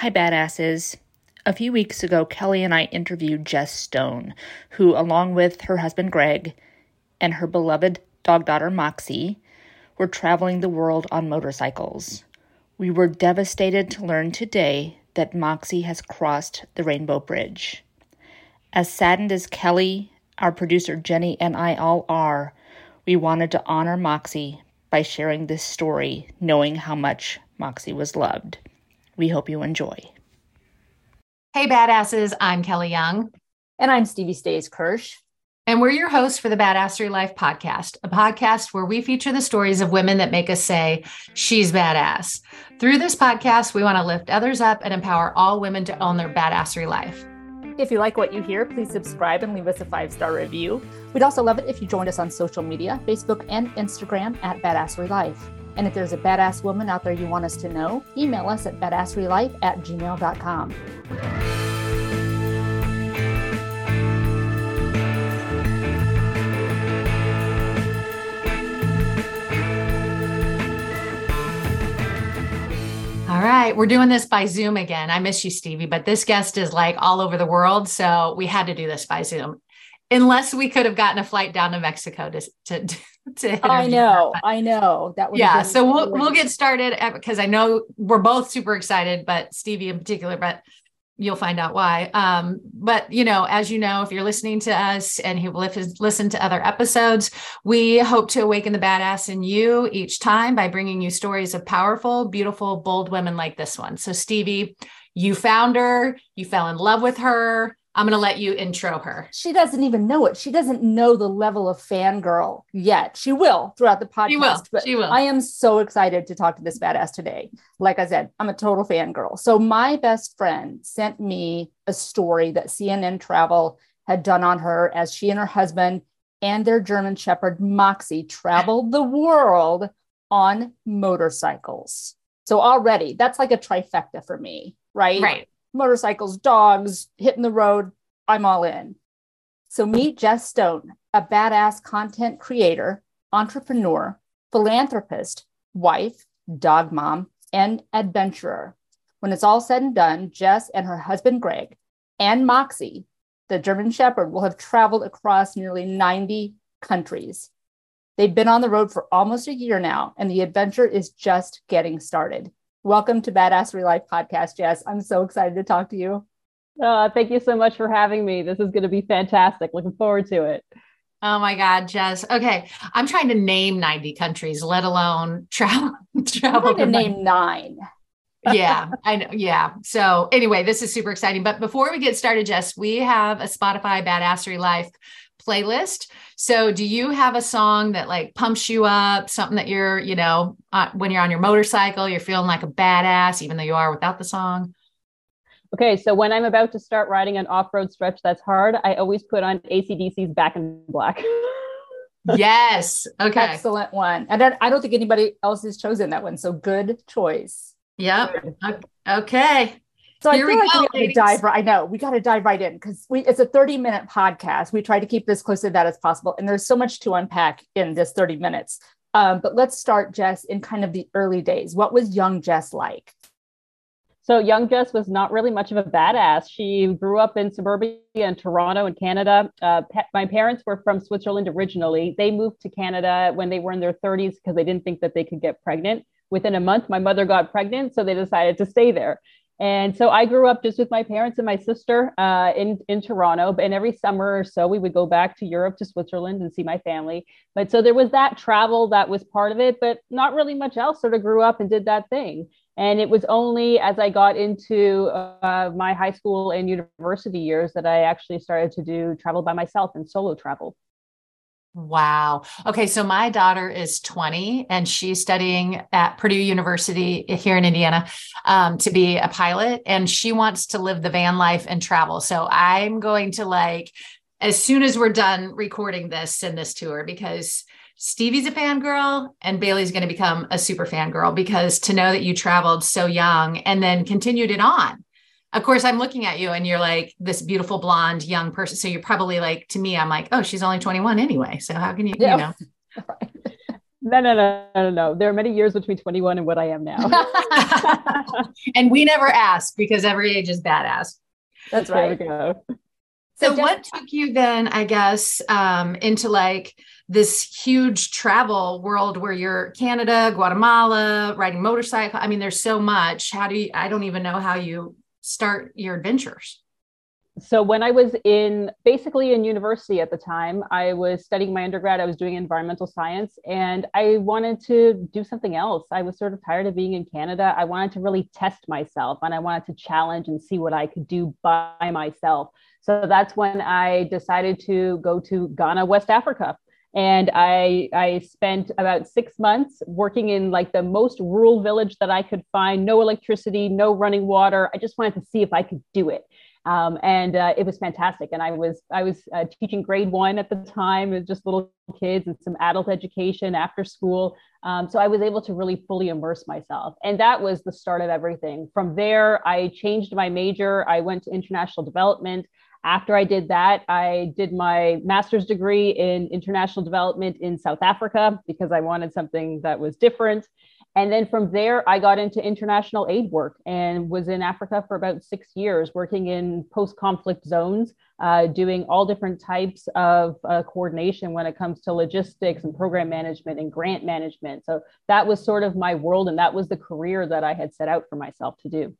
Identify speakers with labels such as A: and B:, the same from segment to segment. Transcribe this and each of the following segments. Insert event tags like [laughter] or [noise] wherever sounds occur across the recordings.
A: Hi, badasses. A few weeks ago, Kelly and I interviewed Jess Stone, who, along with her husband Greg and her beloved dog daughter Moxie, were traveling the world on motorcycles. We were devastated to learn today that Moxie has crossed the Rainbow Bridge. As saddened as Kelly, our producer Jenny, and I all are, we wanted to honor Moxie by sharing this story, knowing how much Moxie was loved. We hope you enjoy.
B: Hey, badasses. I'm Kelly Young.
C: And I'm Stevie Stays Kirsch.
B: And we're your hosts for the Badassery Life podcast, a podcast where we feature the stories of women that make us say, she's badass. Through this podcast, we want to lift others up and empower all women to own their badassery life.
C: If you like what you hear, please subscribe and leave us a five star review. We'd also love it if you joined us on social media Facebook and Instagram at Badassery Life. And if there's a badass woman out there you want us to know, email us at badasserylife at gmail.com.
B: All right, we're doing this by Zoom again. I miss you, Stevie, but this guest is like all over the world. So we had to do this by Zoom unless we could have gotten a flight down to Mexico to, to [laughs]
C: I know, her. I know that.
B: Yeah, so we'll we'll get started because I know we're both super excited, but Stevie in particular. But you'll find out why. Um, but you know, as you know, if you're listening to us and you've listened to other episodes, we hope to awaken the badass in you each time by bringing you stories of powerful, beautiful, bold women like this one. So Stevie, you found her, you fell in love with her I'm going to let you intro her.
C: She doesn't even know it. She doesn't know the level of fangirl yet. She will throughout the podcast.
B: She will. But she will.
C: I am so excited to talk to this badass today. Like I said, I'm a total fangirl. So my best friend sent me a story that CNN Travel had done on her as she and her husband and their German Shepherd Moxie traveled the world on motorcycles. So already that's like a trifecta for me, right?
B: Right
C: motorcycles, dogs, hitting the road. I'm all in. So meet Jess Stone, a badass content creator, entrepreneur, philanthropist, wife, dog mom, and adventurer. When it's all said and done, Jess and her husband Greg and Moxie, the German Shepherd, will have traveled across nearly 90 countries. They've been on the road for almost a year now, and the adventure is just getting started. Welcome to Badassery Life podcast, Jess. I'm so excited to talk to you.
D: Uh, thank you so much for having me. This is going to be fantastic. Looking forward to it.
B: Oh my God, Jess. Okay. I'm trying to name 90 countries, let alone [laughs] travel. travel
C: to name nine.
B: yeah, I know. Yeah. So anyway, this is super exciting. But before we get started, Jess, we have a Spotify Badassery Life playlist. So, do you have a song that like pumps you up, something that you're, you know, uh, when you're on your motorcycle, you're feeling like a badass, even though you are without the song?
D: Okay, so when I'm about to start riding an off road stretch that's hard, I always put on ACDC's Back in Black. [laughs]
B: yes. Okay.
C: Excellent one. And then I don't think anybody else has chosen that one. So, good choice.
B: Yep. Okay.
C: So Here I feel like go, we got to dive right. I know we got to dive right in because we it's a 30 minute podcast. We try to keep this close to that as possible. And there's so much to unpack in this 30 minutes. Um, but let's start, Jess, in kind of the early days. What was young Jess like?
D: So young Jess was not really much of a badass. She grew up in suburbia in Toronto in Canada. Uh, my parents were from Switzerland originally. They moved to Canada when they were in their 30s because they didn't think that they could get pregnant. Within a month, my mother got pregnant, so they decided to stay there. And so I grew up just with my parents and my sister uh, in in Toronto. And every summer or so, we would go back to Europe to Switzerland and see my family. But so there was that travel that was part of it, but not really much else. Sort of grew up and did that thing. And it was only as I got into uh, my high school and university years that I actually started to do travel by myself and solo travel.
B: Wow. Okay. So my daughter is 20 and she's studying at Purdue University here in Indiana um, to be a pilot. And she wants to live the van life and travel. So I'm going to like, as soon as we're done recording this, send this to her because Stevie's a fangirl and Bailey's going to become a super fangirl because to know that you traveled so young and then continued it on of course i'm looking at you and you're like this beautiful blonde young person so you're probably like to me i'm like oh she's only 21 anyway so how can you yeah. you know [laughs]
D: No, no, no, no, no. There are many years between 21 and what I am now. [laughs]
B: and we never ask because every age is badass.
C: That's right.
B: So, so what took you then, I guess, um, into like this huge travel world where you're Canada, Guatemala, riding motorcycle? I mean, there's so much. How do you, I don't even know how you start your adventures
D: so when I was in basically in university at the time, I was studying my undergrad. I was doing environmental science and I wanted to do something else. I was sort of tired of being in Canada. I wanted to really test myself and I wanted to challenge and see what I could do by myself. So that's when I decided to go to Ghana, West Africa. And I, I spent about six months working in like the most rural village that I could find, no electricity, no running water. I just wanted to see if I could do it um, and uh, it was fantastic. And I was I was uh, teaching grade one at the time, with just little kids and some adult education after school. Um, so I was able to really fully immerse myself, and that was the start of everything. From there, I changed my major. I went to international development. After I did that, I did my master's degree in international development in South Africa because I wanted something that was different. And then from there, I got into international aid work and was in Africa for about six years, working in post conflict zones, uh, doing all different types of uh, coordination when it comes to logistics and program management and grant management. So that was sort of my world, and that was the career that I had set out for myself to do.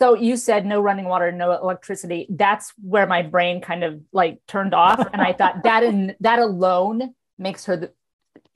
C: So you said no running water, no electricity. That's where my brain kind of like turned off, and I thought that in [laughs] that alone makes her the,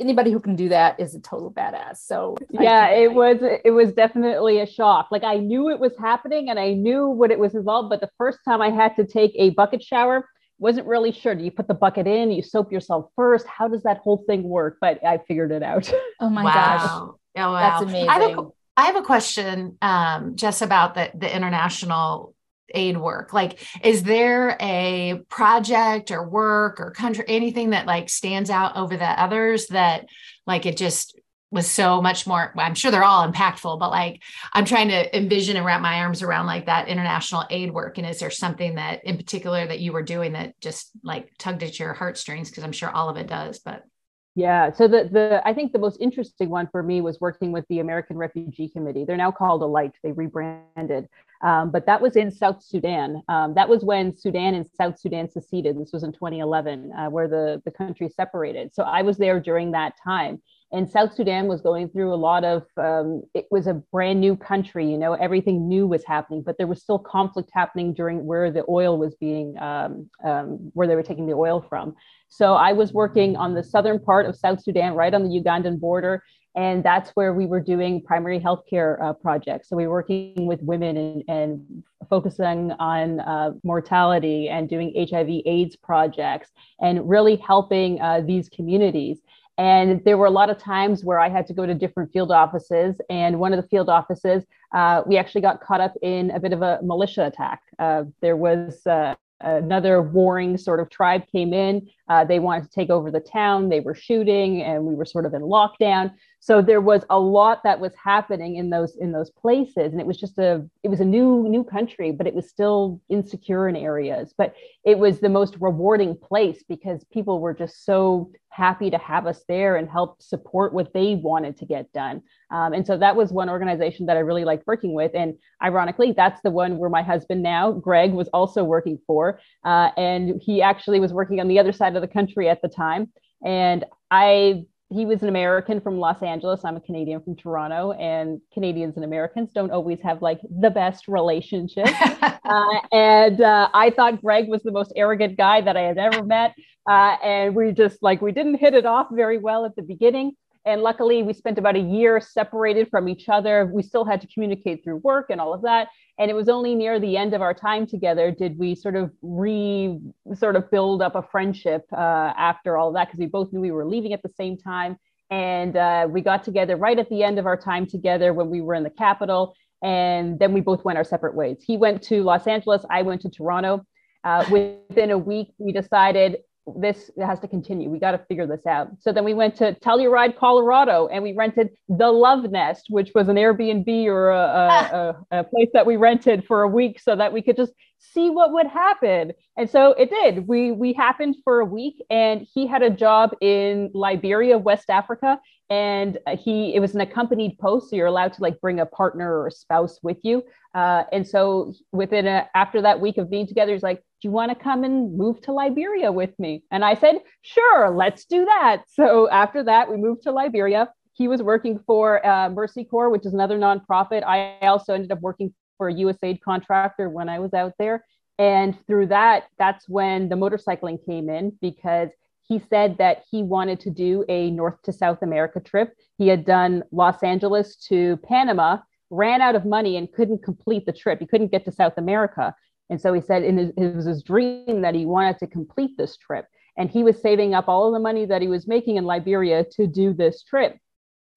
C: anybody who can do that is a total badass. So
D: yeah, it was it was definitely a shock. Like I knew it was happening and I knew what it was involved, but the first time I had to take a bucket shower, wasn't really sure. Do you put the bucket in? You soap yourself first? How does that whole thing work? But I figured it out.
C: Oh my wow. gosh.
B: Oh wow. That's amazing. I have a, question um, just about the the international aid work. Like is there a project or work or country anything that like stands out over the others that like it just was so much more i'm sure they're all impactful but like i'm trying to envision and wrap my arms around like that international aid work. And is there something that in particular that you were doing that just like tugged at your heartstrings? Because i'm sure all of it does but
D: yeah. So the the I think the most interesting one for me was working with the American Refugee Committee. They're now called Alight. They rebranded, um, but that was in South Sudan. Um, that was when Sudan and South Sudan seceded. This was in 2011, uh, where the the country separated. So I was there during that time, and South Sudan was going through a lot of. Um, it was a brand new country. You know, everything new was happening, but there was still conflict happening during where the oil was being, um, um, where they were taking the oil from. So I was working on the southern part of South Sudan, right on the Ugandan border. And that's where we were doing primary healthcare uh, projects. So we were working with women and, and focusing on uh, mortality and doing HIV AIDS projects and really helping uh, these communities. And there were a lot of times where I had to go to different field offices. And one of the field offices, uh, we actually got caught up in a bit of a militia attack. Uh, there was uh, another warring sort of tribe came in. Uh, they wanted to take over the town. They were shooting, and we were sort of in lockdown. So there was a lot that was happening in those in those places, and it was just a it was a new new country, but it was still insecure in areas. But it was the most rewarding place because people were just so happy to have us there and help support what they wanted to get done. Um, and so that was one organization that I really liked working with. And ironically, that's the one where my husband now, Greg, was also working for. Uh, and he actually was working on the other side of the country at the time. And I he was an American from Los Angeles. I'm a Canadian from Toronto, and Canadians and Americans don't always have like the best relationship. [laughs] uh, and uh, I thought Greg was the most arrogant guy that I had ever met, uh, and we just like we didn't hit it off very well at the beginning. And luckily, we spent about a year separated from each other. We still had to communicate through work and all of that. And it was only near the end of our time together did we sort of re sort of build up a friendship uh, after all of that because we both knew we were leaving at the same time. And uh, we got together right at the end of our time together when we were in the capital. And then we both went our separate ways. He went to Los Angeles, I went to Toronto. Uh, within a week, we decided this has to continue. We got to figure this out. So then we went to Telluride, Colorado, and we rented the Love Nest, which was an Airbnb or a, a, a, a, place that we rented for a week so that we could just see what would happen. And so it did. We we happened for a week, and he had a job in Liberia, West Africa, and he it was an accompanied post, so you're allowed to like bring a partner or a spouse with you. Uh, and so within a, after that week of being together, he's like, "Do you want to come and move to Liberia with me?" And I said, "Sure, let's do that." [laughs] So after that, we moved to Liberia. He was working for uh, Mercy Corps, which is another nonprofit. I also ended up working for a USAID contractor when I was out there. And through that, that's when the motorcycling came in because he said that he wanted to do a North to South America trip. He had done Los Angeles to Panama ran out of money and couldn't complete the trip. He couldn't get to South America. And so he said in his, it was his dream that he wanted to complete this trip. And he was saving up all of the money that he was making in Liberia to do this trip.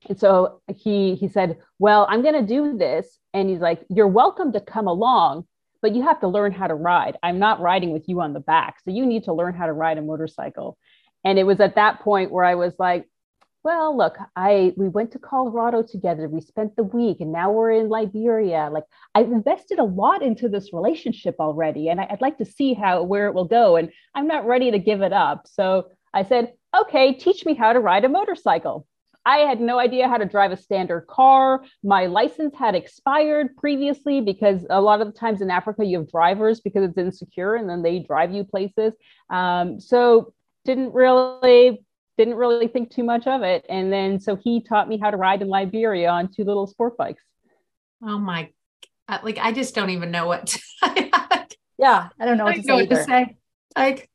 D: And so he he said, "Well, I'm going to do this." And he's like, "You're welcome to come along, but you have to learn how to ride. I'm not riding with you on the back. So you need to learn how to ride a motorcycle." And it was at that point where I was like, well look i we went to colorado together we spent the week and now we're in liberia like i've invested a lot into this relationship already and I, would like to see how where it will go and i'm not ready to give it up so i said okay teach me how to ride a motorcycle I had no idea how to drive a standard car. My license had expired previously because a lot of the times in Africa you have drivers because it's insecure and then they drive you places. Um, so didn't really didn't really think too much of it. And then so he taught me how to ride in Liberia on two little sport bikes.
B: Oh my, uh, like I just don't even know what. To, [laughs]
C: yeah, I don't know what, to,
B: know
C: what
B: to, say Like,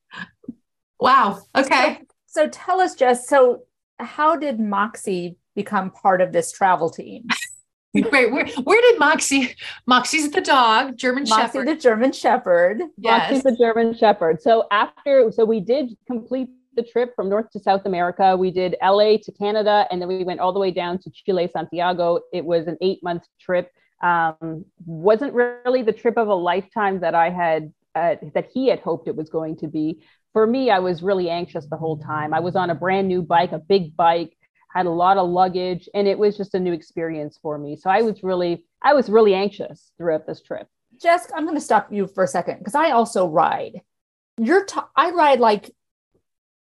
B: wow. Okay.
C: So, so tell us, Jess. So, how did Moxie become part of this travel team? [laughs]
B: Wait, where where did Moxie? Moxie's the dog, German
C: Moxie
B: Shepherd.
C: the German Shepherd.
D: Yes. Moxie's the German Shepherd. So after, so we did complete the trip from North to South America. We did LA to Canada, and then we went all the way down to Chile, Santiago. It was an eight month trip. Um, wasn't really the trip of a lifetime that I had, uh, that he had hoped it was going to be. For me, I was really anxious the whole time. I was on a brand new bike, a big bike, had a lot of luggage, and it was just a new experience for me. So I was really, I was really anxious throughout this trip.
C: Jess, I'm going to stop you for a second because I also ride. You're t- I ride like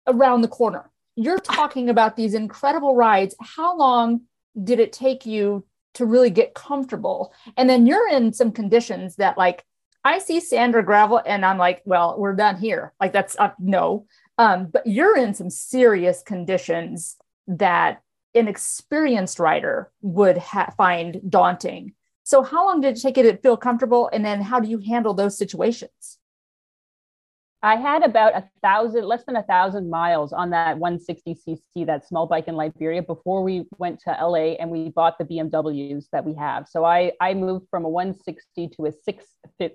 C: around the corner. You're [laughs] talking about these incredible rides. How long did it take you to really get comfortable? And then you're in some conditions that, like, I see sand or gravel and I'm like, well, we're done here. Like, that's uh, no. Um, but you're in some serious conditions that an experienced rider would ha- find daunting. So, how long did it take you to feel comfortable? And then, how do you handle those situations?
D: I had about a thousand, less than a thousand miles on that 160cc, that small bike in Liberia before we went to LA and we bought the BMWs that we have. So I, I moved from a 160 to a six,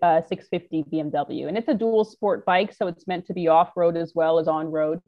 D: uh, 650 BMW and it's a dual sport bike. So it's meant to be off road as well as on road.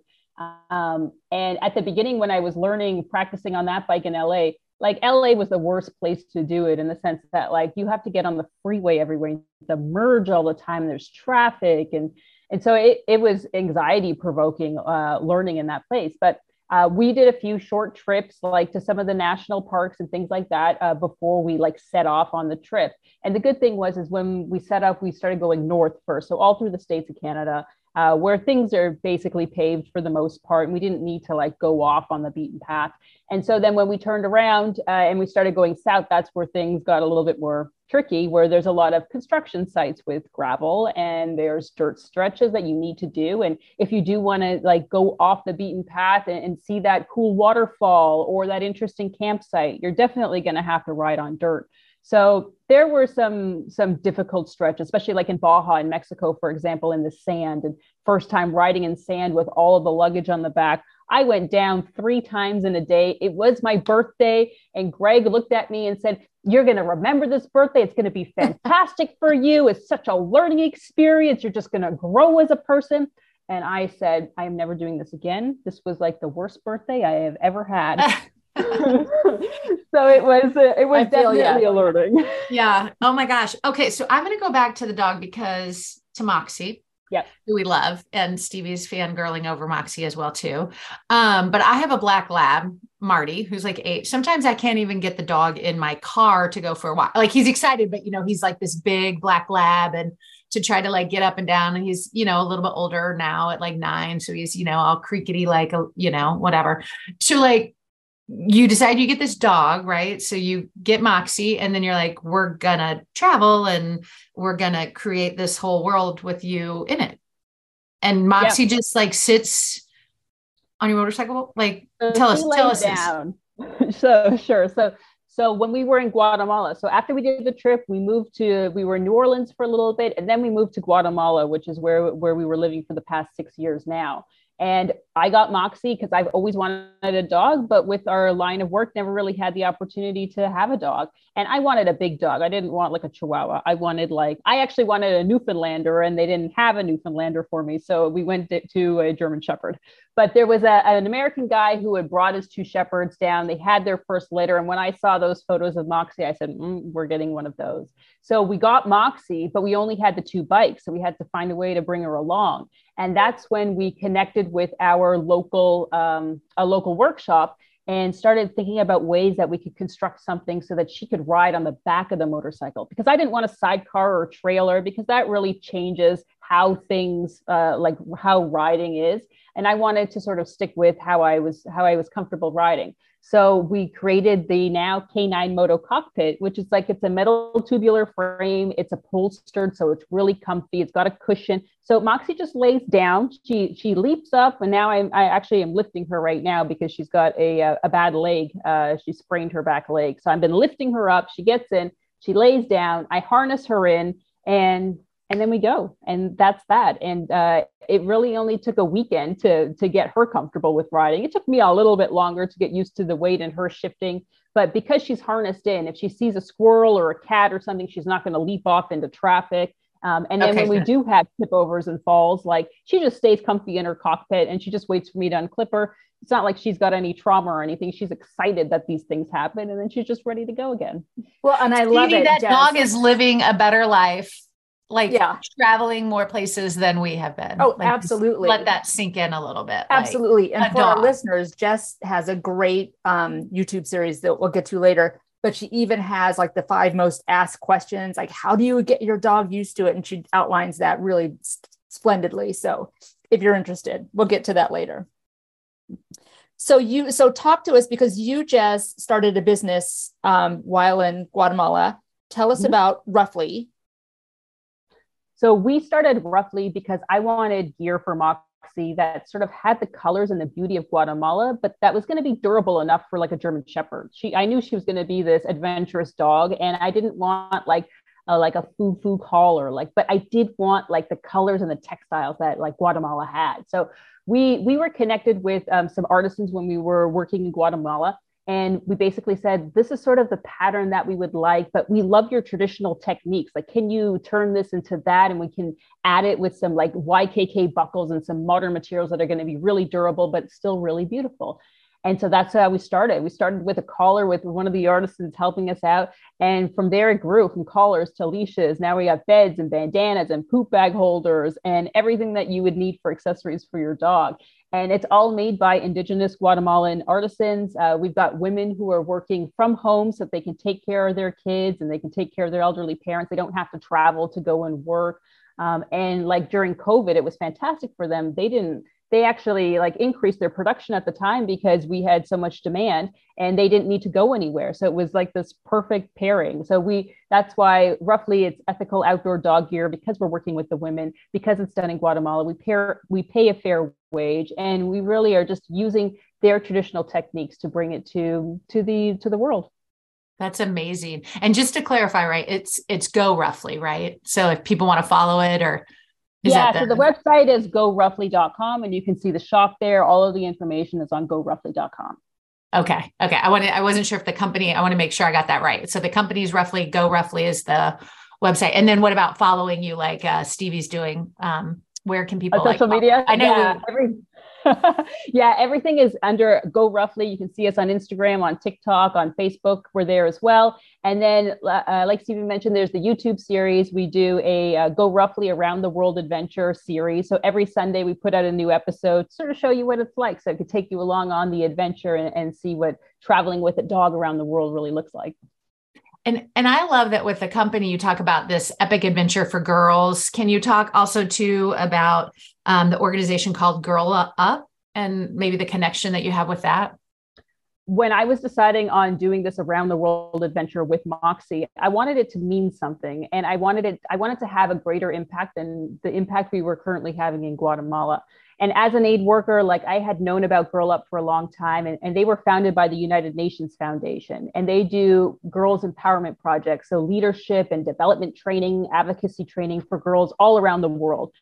D: Um, and at the beginning, when I was learning, practicing on that bike in LA, like LA was the worst place to do it in the sense that like you have to get on the freeway everywhere, the merge all the time. There's traffic and and so it, it was anxiety provoking uh, learning in that place. But uh, we did a few short trips like to some of the national parks and things like that uh, before we like set off on the trip. And the good thing was is when we set up we started going north first. So all through the states of canada uh, where things are basically paved for the most part and we didn't need to like go off on the beaten path. And so then when we turned around uh, and we started going south that's where things got a little bit more tricky where there's a lot of construction sites with gravel and there's dirt stretches that you need to do. And if you do want to like go off the beaten path and, and, see that cool waterfall or that interesting campsite you're definitely going to have to ride on dirt so there were some some difficult stretches especially like in baja in mexico for example in the sand and first time riding in sand with all of the luggage on the back I went down three times in a day. It was my birthday. And Greg looked at me and said, You're going to remember this birthday. It's going to be fantastic for you. It's such a learning experience. You're just going to grow as a person. And I said, I am never doing this again. This was like the worst birthday I have ever had. [laughs] [laughs] so it was uh, it was definitely a learning.
B: Yeah. Oh my gosh. Okay, so I'm going to go back to the dog because to Moxie
D: Yep.
B: Who we love. And Stevie's fangirling over Moxie as well, too. Um, but I have a black lab, Marty, who's like eight. Sometimes I can't even get the dog in my car to go for a walk. Like he's excited, but you know, he's like this big black lab and to try to like get up and down. And he's, you know, a little bit older now at like nine. So he's, you know, all creakety, like, you know, whatever. So like you decide you get this dog, right? So you get Moxie, and then you're like, we're gonna travel and we're gonna create this whole world with you in it. And Moxie yeah. just like sits on your motorcycle. Like, so tell us, tell us down. [laughs]
D: so sure. So so when we were in Guatemala, so after we did the trip, we moved to we were in New Orleans for a little bit, and then we moved to Guatemala, which is where where we were living for the past six years now. And I got Moxie because I've always wanted a dog, but with our line of work, never really had the opportunity to have a dog. And I wanted a big dog. I didn't want like a Chihuahua. I wanted like, I actually wanted a Newfoundlander, and they didn't have a Newfoundlander for me. So we went to a German Shepherd. But there was a, an American guy who had brought his two Shepherds down. They had their first litter. And when I saw those photos of Moxie, I said, mm, we're getting one of those. So we got Moxie, but we only had the two bikes. So we had to find a way to bring her along. And that's when we connected with our local, um, a local workshop and started thinking about ways that we could construct something so that she could ride on the back of the motorcycle because I didn't want a sidecar or a trailer because that really changes how things uh, like how riding is and I wanted to sort of stick with how I was how I was comfortable riding. So we created the now K9 Moto cockpit, which is like it's a metal tubular frame. It's upholstered, so it's really comfy. It's got a cushion. So Moxie just lays down. She she leaps up, and now I'm I actually am lifting her right now because she's got a a, a bad leg. Uh, she sprained her back leg. So I've been lifting her up. She gets in. She lays down. I harness her in, and and then we go and that's that and uh, it really only took a weekend to to get her comfortable with riding it took me a little bit longer to get used to the weight and her shifting but because she's harnessed in if she sees a squirrel or a cat or something she's not going to leap off into traffic um, and then okay, when we do have tip overs and falls like she just stays comfy in her cockpit and she just waits for me to unclip her it's not like she's got any trauma or anything. She's excited that these things happen, and then she's just ready to go again.
C: Well, and I love it.
B: That Jess. dog is living a better life like yeah. traveling more places than we have been.
C: Oh,
B: like,
C: absolutely.
B: Let that sink in a little bit.
C: Absolutely. Like and for dog. our listeners, Jess has a great um, YouTube series that we'll get to later. But she even has like the five most asked questions, like how do you get your dog used to it? And she outlines that really splendidly. So if you're interested, we'll get to that later. So you so talk to us because you just started a business um, while in Guatemala. Tell us mm-hmm. about Ruffly
D: so we started Ruffly because I wanted gear for Moxie that sort of had the colors and the beauty of Guatemala, but that was going to be durable enough for like a German Shepherd. She, I knew she was going to be this adventurous dog, and I didn't want like a, like a foo foo collar, like, but I did want like the colors and the textiles that like Guatemala had. So we we were connected with um, some artisans when we were working in Guatemala and we basically said this is sort of the pattern that we would like but we love your traditional techniques. Like can you turn this into that? And we can add it with some like ykk buckles and some modern materials that are going to be really durable but still really beautiful and so that's how we started. We started with a collar with one of the artisans helping us out. And from there it grew from collars to leashes. Now we got beds and bandanas and poop bag holders and everything that you would need for accessories for your dog. And it's all made by indigenous guatemalan artisans. Uh, we've got women who are working from home so that they can take care of their kids and they can take care of their elderly parents. They don't have to travel to go and work. Um, and like during covid it was fantastic for them. They didn't they actually like increased their production at the time because we had so much demand and they didn't need to go anywhere. So it was like this perfect pairing. So we that's why Ruffly it's ethical outdoor dog gear because we're working with the women because it's done in guatemala we pair we pay a fair wage and we really are just using their traditional techniques to bring it to to the to the world.
B: That's amazing. And just to clarify right it's it's go Ruffly right? So if people want to follow it or
D: is yeah, so the website is goruffly.com and you can see the shop there. All of the information is on goruffly.com.
B: Okay. Okay. I wanted I wasn't sure if the company, I want to make sure I got that right. So the company's Ruffly go Ruffly is the website. And then what about following you like uh, Stevie's doing? Um, where can people
D: social
B: like,
D: media?
B: I know
D: yeah, every [laughs] yeah, everything is under Go Ruffly. You can see us on Instagram, on TikTok, on Facebook. We're there as well. And then, uh, like Stephen mentioned, there's the YouTube series. We do a uh, Go Ruffly Around the World Adventure series. So every Sunday we put out a new episode, sort of show you what it's like. So it could take you along on the adventure and, and see what traveling with a dog around the world really looks like.
B: And and I love that with the company you talk about this epic adventure for girls. Can you talk also too about um, the organization called Girl Up and maybe the connection that you have with that?
D: When I was deciding on doing this around the world adventure with Moxie, I wanted it to mean something, and I wanted it. I wanted to have a greater impact than the impact we were currently having in Guatemala. And as an aid worker, like I had known about Girl Up for a long time, and, and they were founded by the United Nations Foundation, and they do girls empowerment projects, so leadership and development training, advocacy training for girls all around the world.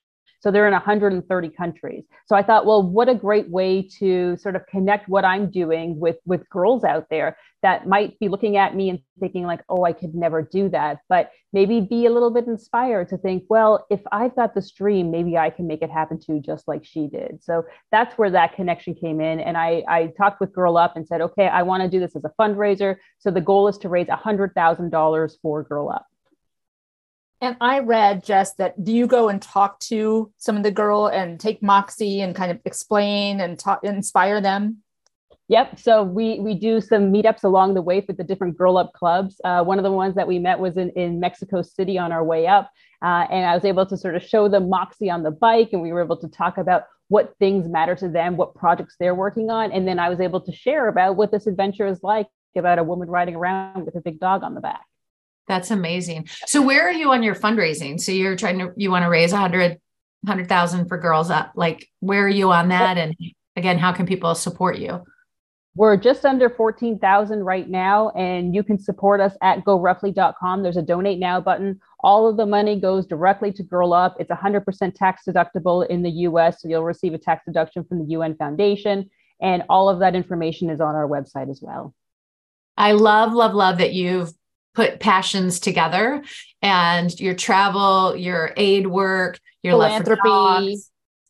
D: So they're in 130 countries. So I thought, well, what a great way to sort of connect what I'm doing with with girls out there that might be looking at me and thinking like, oh, I could never do that, but maybe be a little bit inspired to think, well, if I've got this dream, maybe I can make it happen too, just like she did. So that's where that connection came in. And I, I talked with Girl Up and said, okay, I want to do this as a fundraiser. So the goal is to raise $100,000 for Girl Up.
C: And I read just that do you go and talk to some of the girl and take Moxie and kind of explain and talk inspire them?
D: Yep. So we we do some meetups along the way with the different girl up clubs. Uh, one of the ones that we met was in, in Mexico City on our way up. Uh, and I was able to sort of show them Moxie on the bike, and we were able to talk about what things matter to them, what projects they're working on. And then I was able to share about what this adventure is like about a woman riding around with a big dog on the back.
B: That's amazing. So where are you on your fundraising? So you're trying to you want to raise a hundred hundred thousand for girls up. Like where are you on that? And again, how can people support you?
D: We're just under 14,000 right now, and you can support us at goruffly.com. There's a donate now button. All of the money goes directly to Girl Up. It's 100% tax deductible in the US, so you'll receive a tax deduction from the UN Foundation. And all of that information is on our website as well.
B: I love, love, love that you've put passions together and your travel, your aid work, your philanthropy.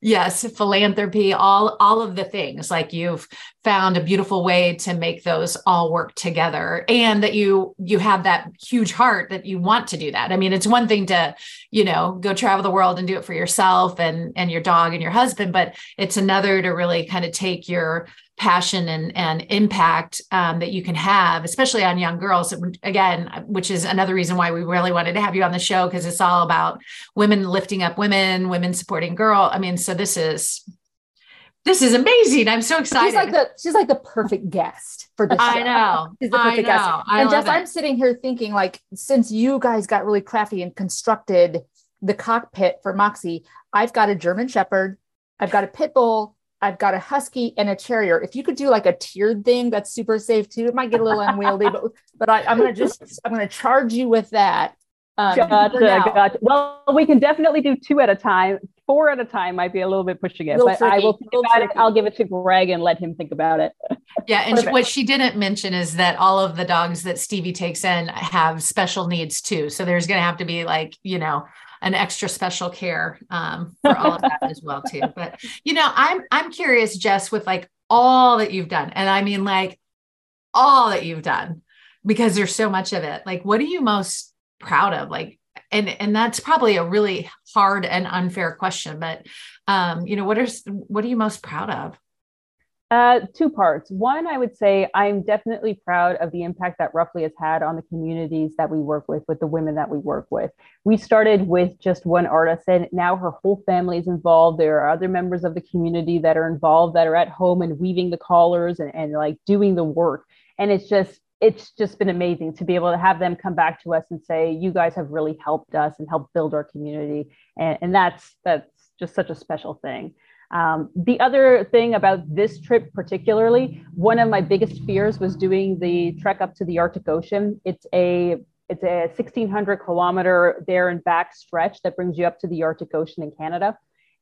B: Yes, philanthropy, all all of the things like you've found a beautiful way to make those all work together and that you you have that huge heart that you want to do that. I mean, it's one thing to, you know, go travel the world and do it for yourself and and your dog and your husband, but it's another to really kind of take your passion and, and impact um, that you can have, especially on young girls. Again, which is another reason why we really wanted to have you on the show because it's all about women lifting up women, women supporting girl. I mean, so this is this is amazing. I'm so excited.
C: She's like the she's like the perfect guest for show.
B: I know. [laughs]
C: She's the perfect guest. and Jess, I'm sitting here thinking like since you guys got really crafty and constructed the cockpit for Moxie, I've got a German Shepherd, I've got a pit bull, I've got a husky and a terrier. If you could do like a tiered thing, that's super safe too. It might get a little unwieldy, but but I, am gonna just I'm gonna charge you with that.
D: Um, gotcha, gotcha. Well, we can definitely do two at a time. Four at a time might be a little bit pushing it, but tricky. I will think about tricky. it. I'll give it to Greg and let him think about it.
B: Yeah, and what she didn't mention is that all of the dogs that Stevie takes in have special needs too. So there's going to have to be like you know an extra special care um, for all of that as well too. But you know, I'm I'm curious, Jess, with like all that you've done, and I mean like all that you've done, because there's so much of it. Like, what are you most proud of? Like, and and that's probably a really hard and unfair question, but um, you know, what are what are you most proud of?
D: Uh, two parts. One, I would say I'm definitely proud of the impact that Ruffly has had on the communities that we work with, with the women that we work with. We started with just one artist, and now her whole family is involved. There are other members of the community that are involved that are at home and weaving the collars and, and like doing the work. And it's just, it's just been amazing to be able to have them come back to us and say, you guys have really helped us and helped build our community. And, and that's, that's just such a special thing. Um, the other thing about this trip, particularly, one of my biggest fears was doing the trek up to the Arctic Ocean. It's a it's a 1600 kilometer there and back stretch that brings you up to the Arctic Ocean in Canada.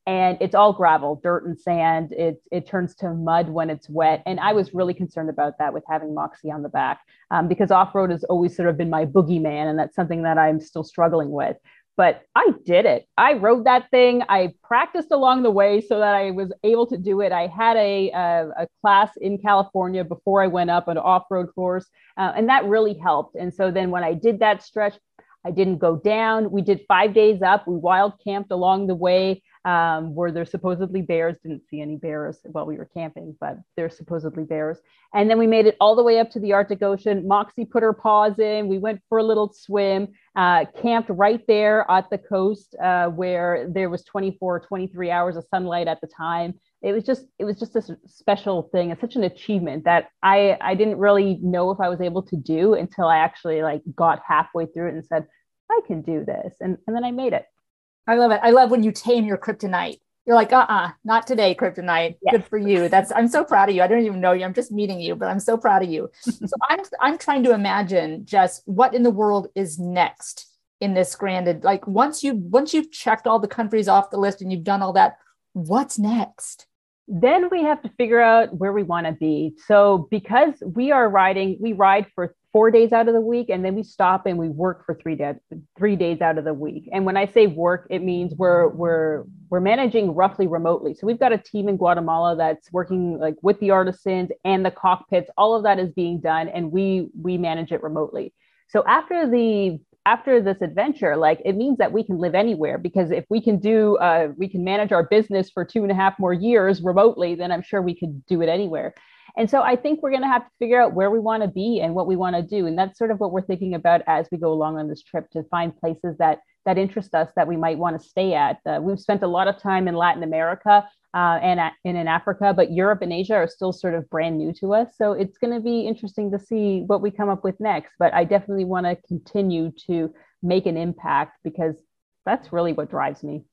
D: And it's all gravel, dirt and sand. It, it turns to mud when it's wet. And I was really concerned about that with having Moxie on the back um, because off road has always sort of been my boogeyman. And that's something that I'm still struggling with. But I did it. I rode that thing. I practiced along the way so that I was able to do it. I had a, a, a class in California before I went up an off road course, uh, and that really helped. And so then when I did that stretch, I didn't go down. We did five days up. We wild camped along the way um, where there's supposedly bears. Didn't see any bears while we were camping, but there's supposedly bears. And then we made it all the way up to the Arctic Ocean. Moxie put her paws in. We went for a little swim, uh, camped right there at the coast uh, where there was 24, 23 hours of sunlight at the time. It was just, it was just a special thing. It's such an achievement that I, I didn't really know if I was able to do until I actually like got halfway through it and said, I can do this. And, and then I made it.
C: I love it. I love when you tame your kryptonite. You're like, uh-uh, not today, kryptonite. Yes. Good for you. That's I'm so proud of you. I don't even know you. I'm just meeting you, but I'm so proud of you. [laughs] so I'm I'm trying to imagine just what in the world is next in this granted. Like once you once you've checked all the countries off the list and you've done all that, what's next?
D: Then we have to figure out where we want to be. So because we are riding, we ride for four days out of the week and then we stop and we work for three days three days out of the week. And when i say work it means we're we're we're managing Ruffly remotely. So we've got a team in guatemala that's working like with the artisans and the cockpits. All of that is being done and we we manage it remotely. So after the after this adventure like it means that we can live anywhere because if we can do uh, we can manage our business for two and a half more years remotely then i'm sure we could do it anywhere and so I think we're going to have to figure out where we want to be and what we want to do. And that's sort of what we're thinking about as we go along on this trip to find places that that interest us that we might want to stay at. Uh, we've spent a lot of time in Latin America uh, and, and in Africa, but Europe and Asia are still sort of brand new to us. So it's going to be interesting to see what we come up with next. But I definitely want to continue to make an impact because that's really what drives me.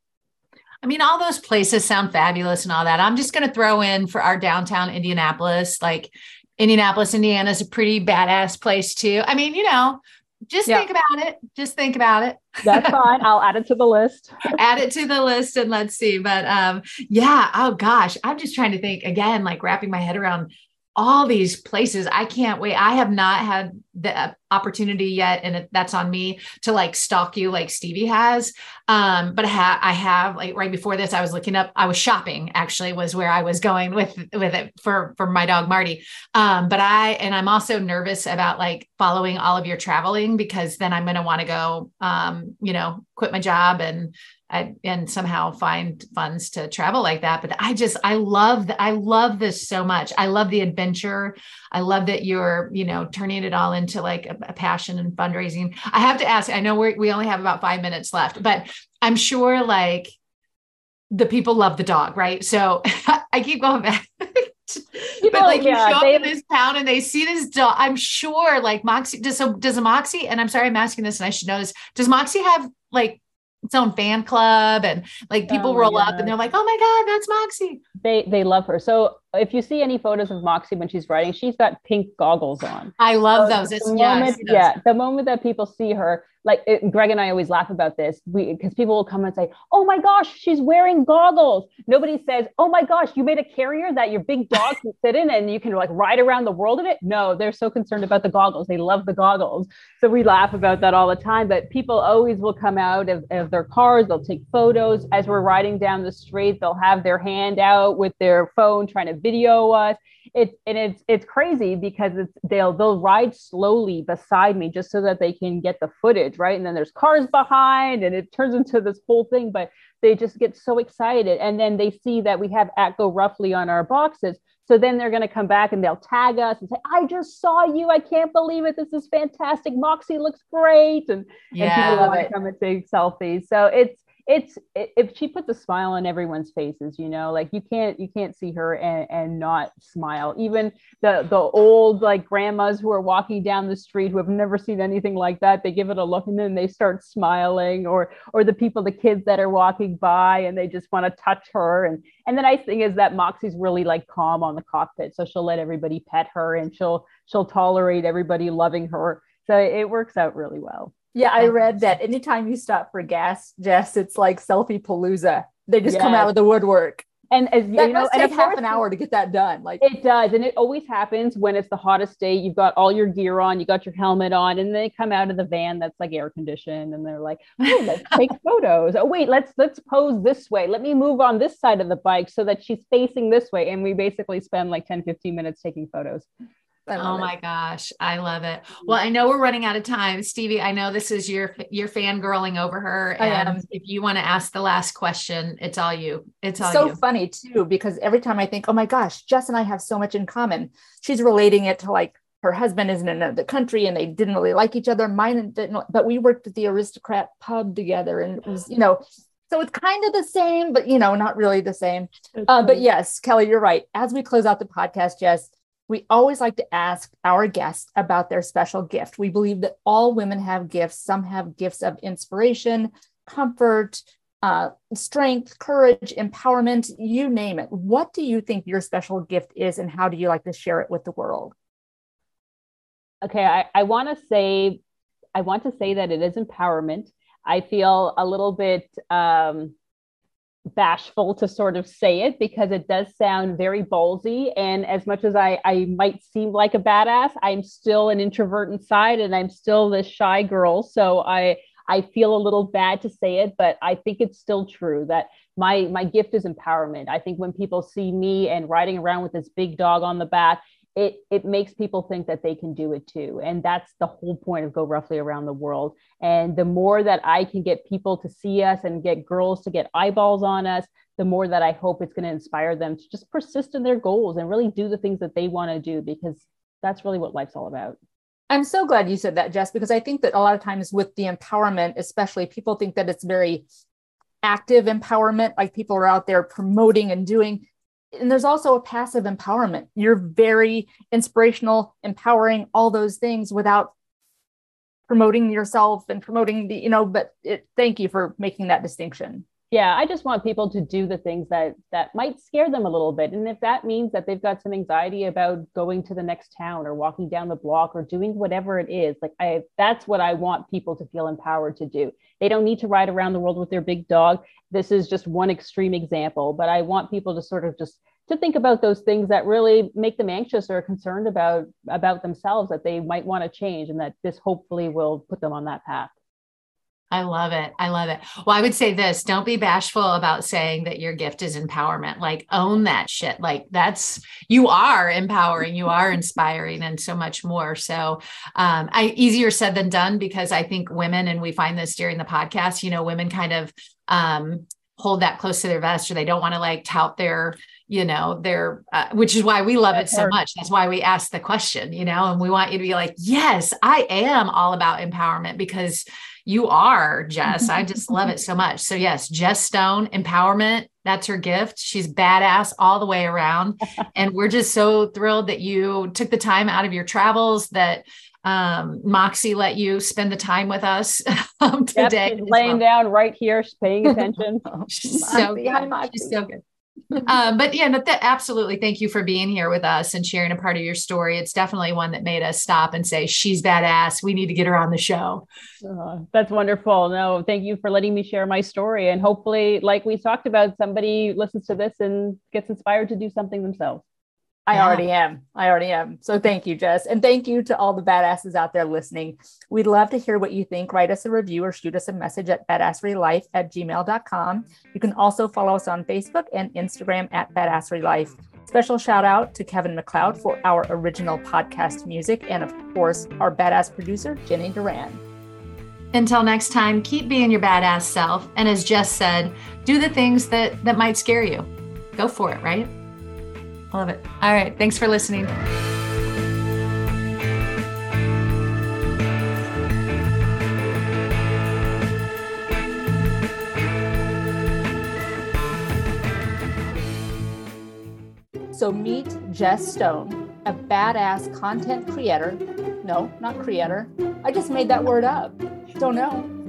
B: I mean, all those places sound fabulous and all that. I'm just going to throw in for our downtown Indianapolis, like Indianapolis, Indiana is a pretty badass place too. I mean, you know, just think about it. Just think about it.
D: That's [laughs] fine. I'll add it to the list.
B: add it to the list and let's see. But um, yeah, oh gosh, I'm just trying to think again, like wrapping my head around all these places. I can't wait. I have not had the opportunity yet, and that's on me to like stalk you like Stevie has. Um, but I, ha- I have like right before this, I was looking up. I was shopping. Actually, was where I was going with with it for for my dog Marty. Um, but I and I'm also nervous about like following all of your traveling because then I'm going to want to go. Um, you know, quit my job and I, and somehow find funds to travel like that. But I just, I love. I love this so much. I love the adventure. I love that you're, you know, turning it all into like a, a passion and fundraising. I have to ask, I know we we only have about five minutes left, but I'm sure like the people love the dog, right? So [laughs] I keep going back. But like yeah, you show up in this town and they see this dog. I'm sure like Moxie does so does a Moxie, and I'm sorry I'm asking this and I should know this. Does Moxie have like its own fan club and like people oh, roll yeah. up and they're like oh my god that's moxie
D: they they love her so if you see any photos of moxie when she's riding she's got pink goggles on
B: i love so those it's
D: moment, yes, yeah the moment that people see her like it, Greg and I always laugh about this because people will come and say, "Oh my gosh, she's wearing goggles." Nobody says, "Oh my gosh, you made a carrier that your big dog can sit in and you can like ride around the world in it." No, they're so concerned about the goggles. They love the goggles, so we laugh about that all the time. But people always will come out of, of their cars. They'll take photos as we're riding down the street. They'll have their hand out with their phone trying to video us it's and it's it's crazy because it's they'll they'll ride slowly beside me just so that they can get the footage right? And then there's cars behind and it turns into this whole thing but they just get so excited. And then they see that we have at go Ruffly on our boxes. So then they're going to come back and they'll tag us and say i just saw you. I can't believe it. This is fantastic. Moxie looks great. And, yeah, and people want to come and take selfies. So it's it's if she puts a smile on everyone's faces you know like you can't you can't see her and, and not smile. Even the the old like grandmas who are walking down the street who have never seen anything like that they give it a look and then they start smiling or or the people the kids that are walking by and they just want to touch her. And and the nice thing is that moxie's really like calm on the cockpit so she'll let everybody pet her and she'll she'll tolerate everybody loving her. So it works out really well
C: yeah, I read that anytime you stop for gas, Jess, it's like selfie palooza. They just come out with the woodwork.
D: and as
C: that
D: you know, and
C: take half an hour to get that done. Like
D: It does. And it always happens when it's the hottest day. You've got all your gear on, you got your helmet on, and they come out of the van that's like air conditioned and they're like, oh, let's take [laughs] photos. Oh, wait, let's let's pose this way. Let me move on this side of the bike so that she's facing this way. And we basically spend like 10, 15 minutes taking photos.
B: Oh
C: it.
B: my gosh, I love it. Well, I know we're running out of time, Stevie. I know this is your your fangirling over her, and if you want to ask the last question, it's all you. It's all
C: so
B: you.
C: funny too because every time I think, oh my gosh, Jess and I have so much in common. She's relating it to like her husband is in another country and they didn't really like each other. Mine didn't, but we worked at the aristocrat pub together and it was, you know, so it's kind of the same, but you know, not really the same. Uh, but yes, Kelly, you're right. As we close out the podcast, Jess, we always like to ask our guests about their special gift. We believe that all women have gifts. Some have gifts of inspiration, comfort, uh, strength, courage, empowerment, you name it. What do you think your special gift is, and how do you like to share it with the world?
D: okay i, I want to say i want to say that it is empowerment i feel a little bit um, bashful to sort of say it because it does sound very ballsy. And as much as I, I might seem like a badass i'm still an introvert inside and i'm still this shy girl. So i i feel a little bad to say it but i think it's still true that my my gift is empowerment. I think when people see me and riding around with this big dog on the back it it makes people think that they can do it too and that's the whole point of Go Ruffly around the world and the more that i can get people to see us and get girls to get eyeballs on us the more that i hope it's going to inspire them to just persist in their goals and really do the things that they want to do because that's really what life's all about
C: I'm so glad you said that, Jess, because I think that a lot of times with the empowerment, especially people think that it's very active empowerment, like people are out there promoting and doing. And there's also a passive empowerment. You're very inspirational, empowering, all those things without promoting yourself and promoting the, you know, but it, thank you for making that distinction.
D: Yeah i just want people to do the things that that might scare them a little bit. And if that means that they've got some anxiety about going to the next town or walking down the block or doing whatever it is like i that's what i want people to feel empowered to do. They don't need to ride around the world with their big dog. This is just one extreme example but i want people to sort of just to think about those things that really make them anxious or concerned about about themselves that they might want to change and that this hopefully will put them on that path
B: I love it. I love it. Well, I would say this don't be bashful about saying that your gift is empowerment. Like, own that shit. Like, that's you are empowering, you are inspiring, and so much more. So, um, I easier said than done because I think women, and we find this during the podcast, you know, women kind of, um, hold that close to their vest or they don't want to like tout their you know their uh, which is why we love
D: That's
B: it so
D: hard.
B: much that's why we ask the question you know and we want you to be like yes i am all about empowerment because you are jess i just love it [laughs] so much so yes jess stone empowerment that's her gift she's badass all the way around [laughs] and we're just so thrilled that you took the time out of your travels that um, moxie let you spend the time with us [laughs] um,
D: Yep,
B: today
D: she's laying
B: well.
D: down right here paying attention
B: She's so
C: hi.
B: She's so good. Um, [laughs] but yeah, that, absolutely. Thank you for being here with us and sharing a part of your story. It's definitely one that made us stop and say, she's badass. We need to get her on the show.
D: Uh, that's wonderful. No, thank you for letting me share my story. And hopefully, like we talked about, somebody listens to this and gets inspired to do something themselves.
C: I
B: Yeah.
C: already am. I already am. So thank you, Jess. And thank you to all the badasses out there listening. We'd love to hear what you think. Write us a review or shoot us a message at badasserylife at gmail.com. You can also follow us on Facebook and Instagram at badasserylife. Special shout out to Kevin MacLeod for our original podcast music. And of course, our badass producer, Jenny Duran.
B: Until next time, keep being your badass self. And as Jess said, do the things that, that might scare you. Go for it, right? I love it. All right. Thanks for listening.
C: So meet Jess Stone, a badass content creator. No, not creator. I just made that word up. Don't know.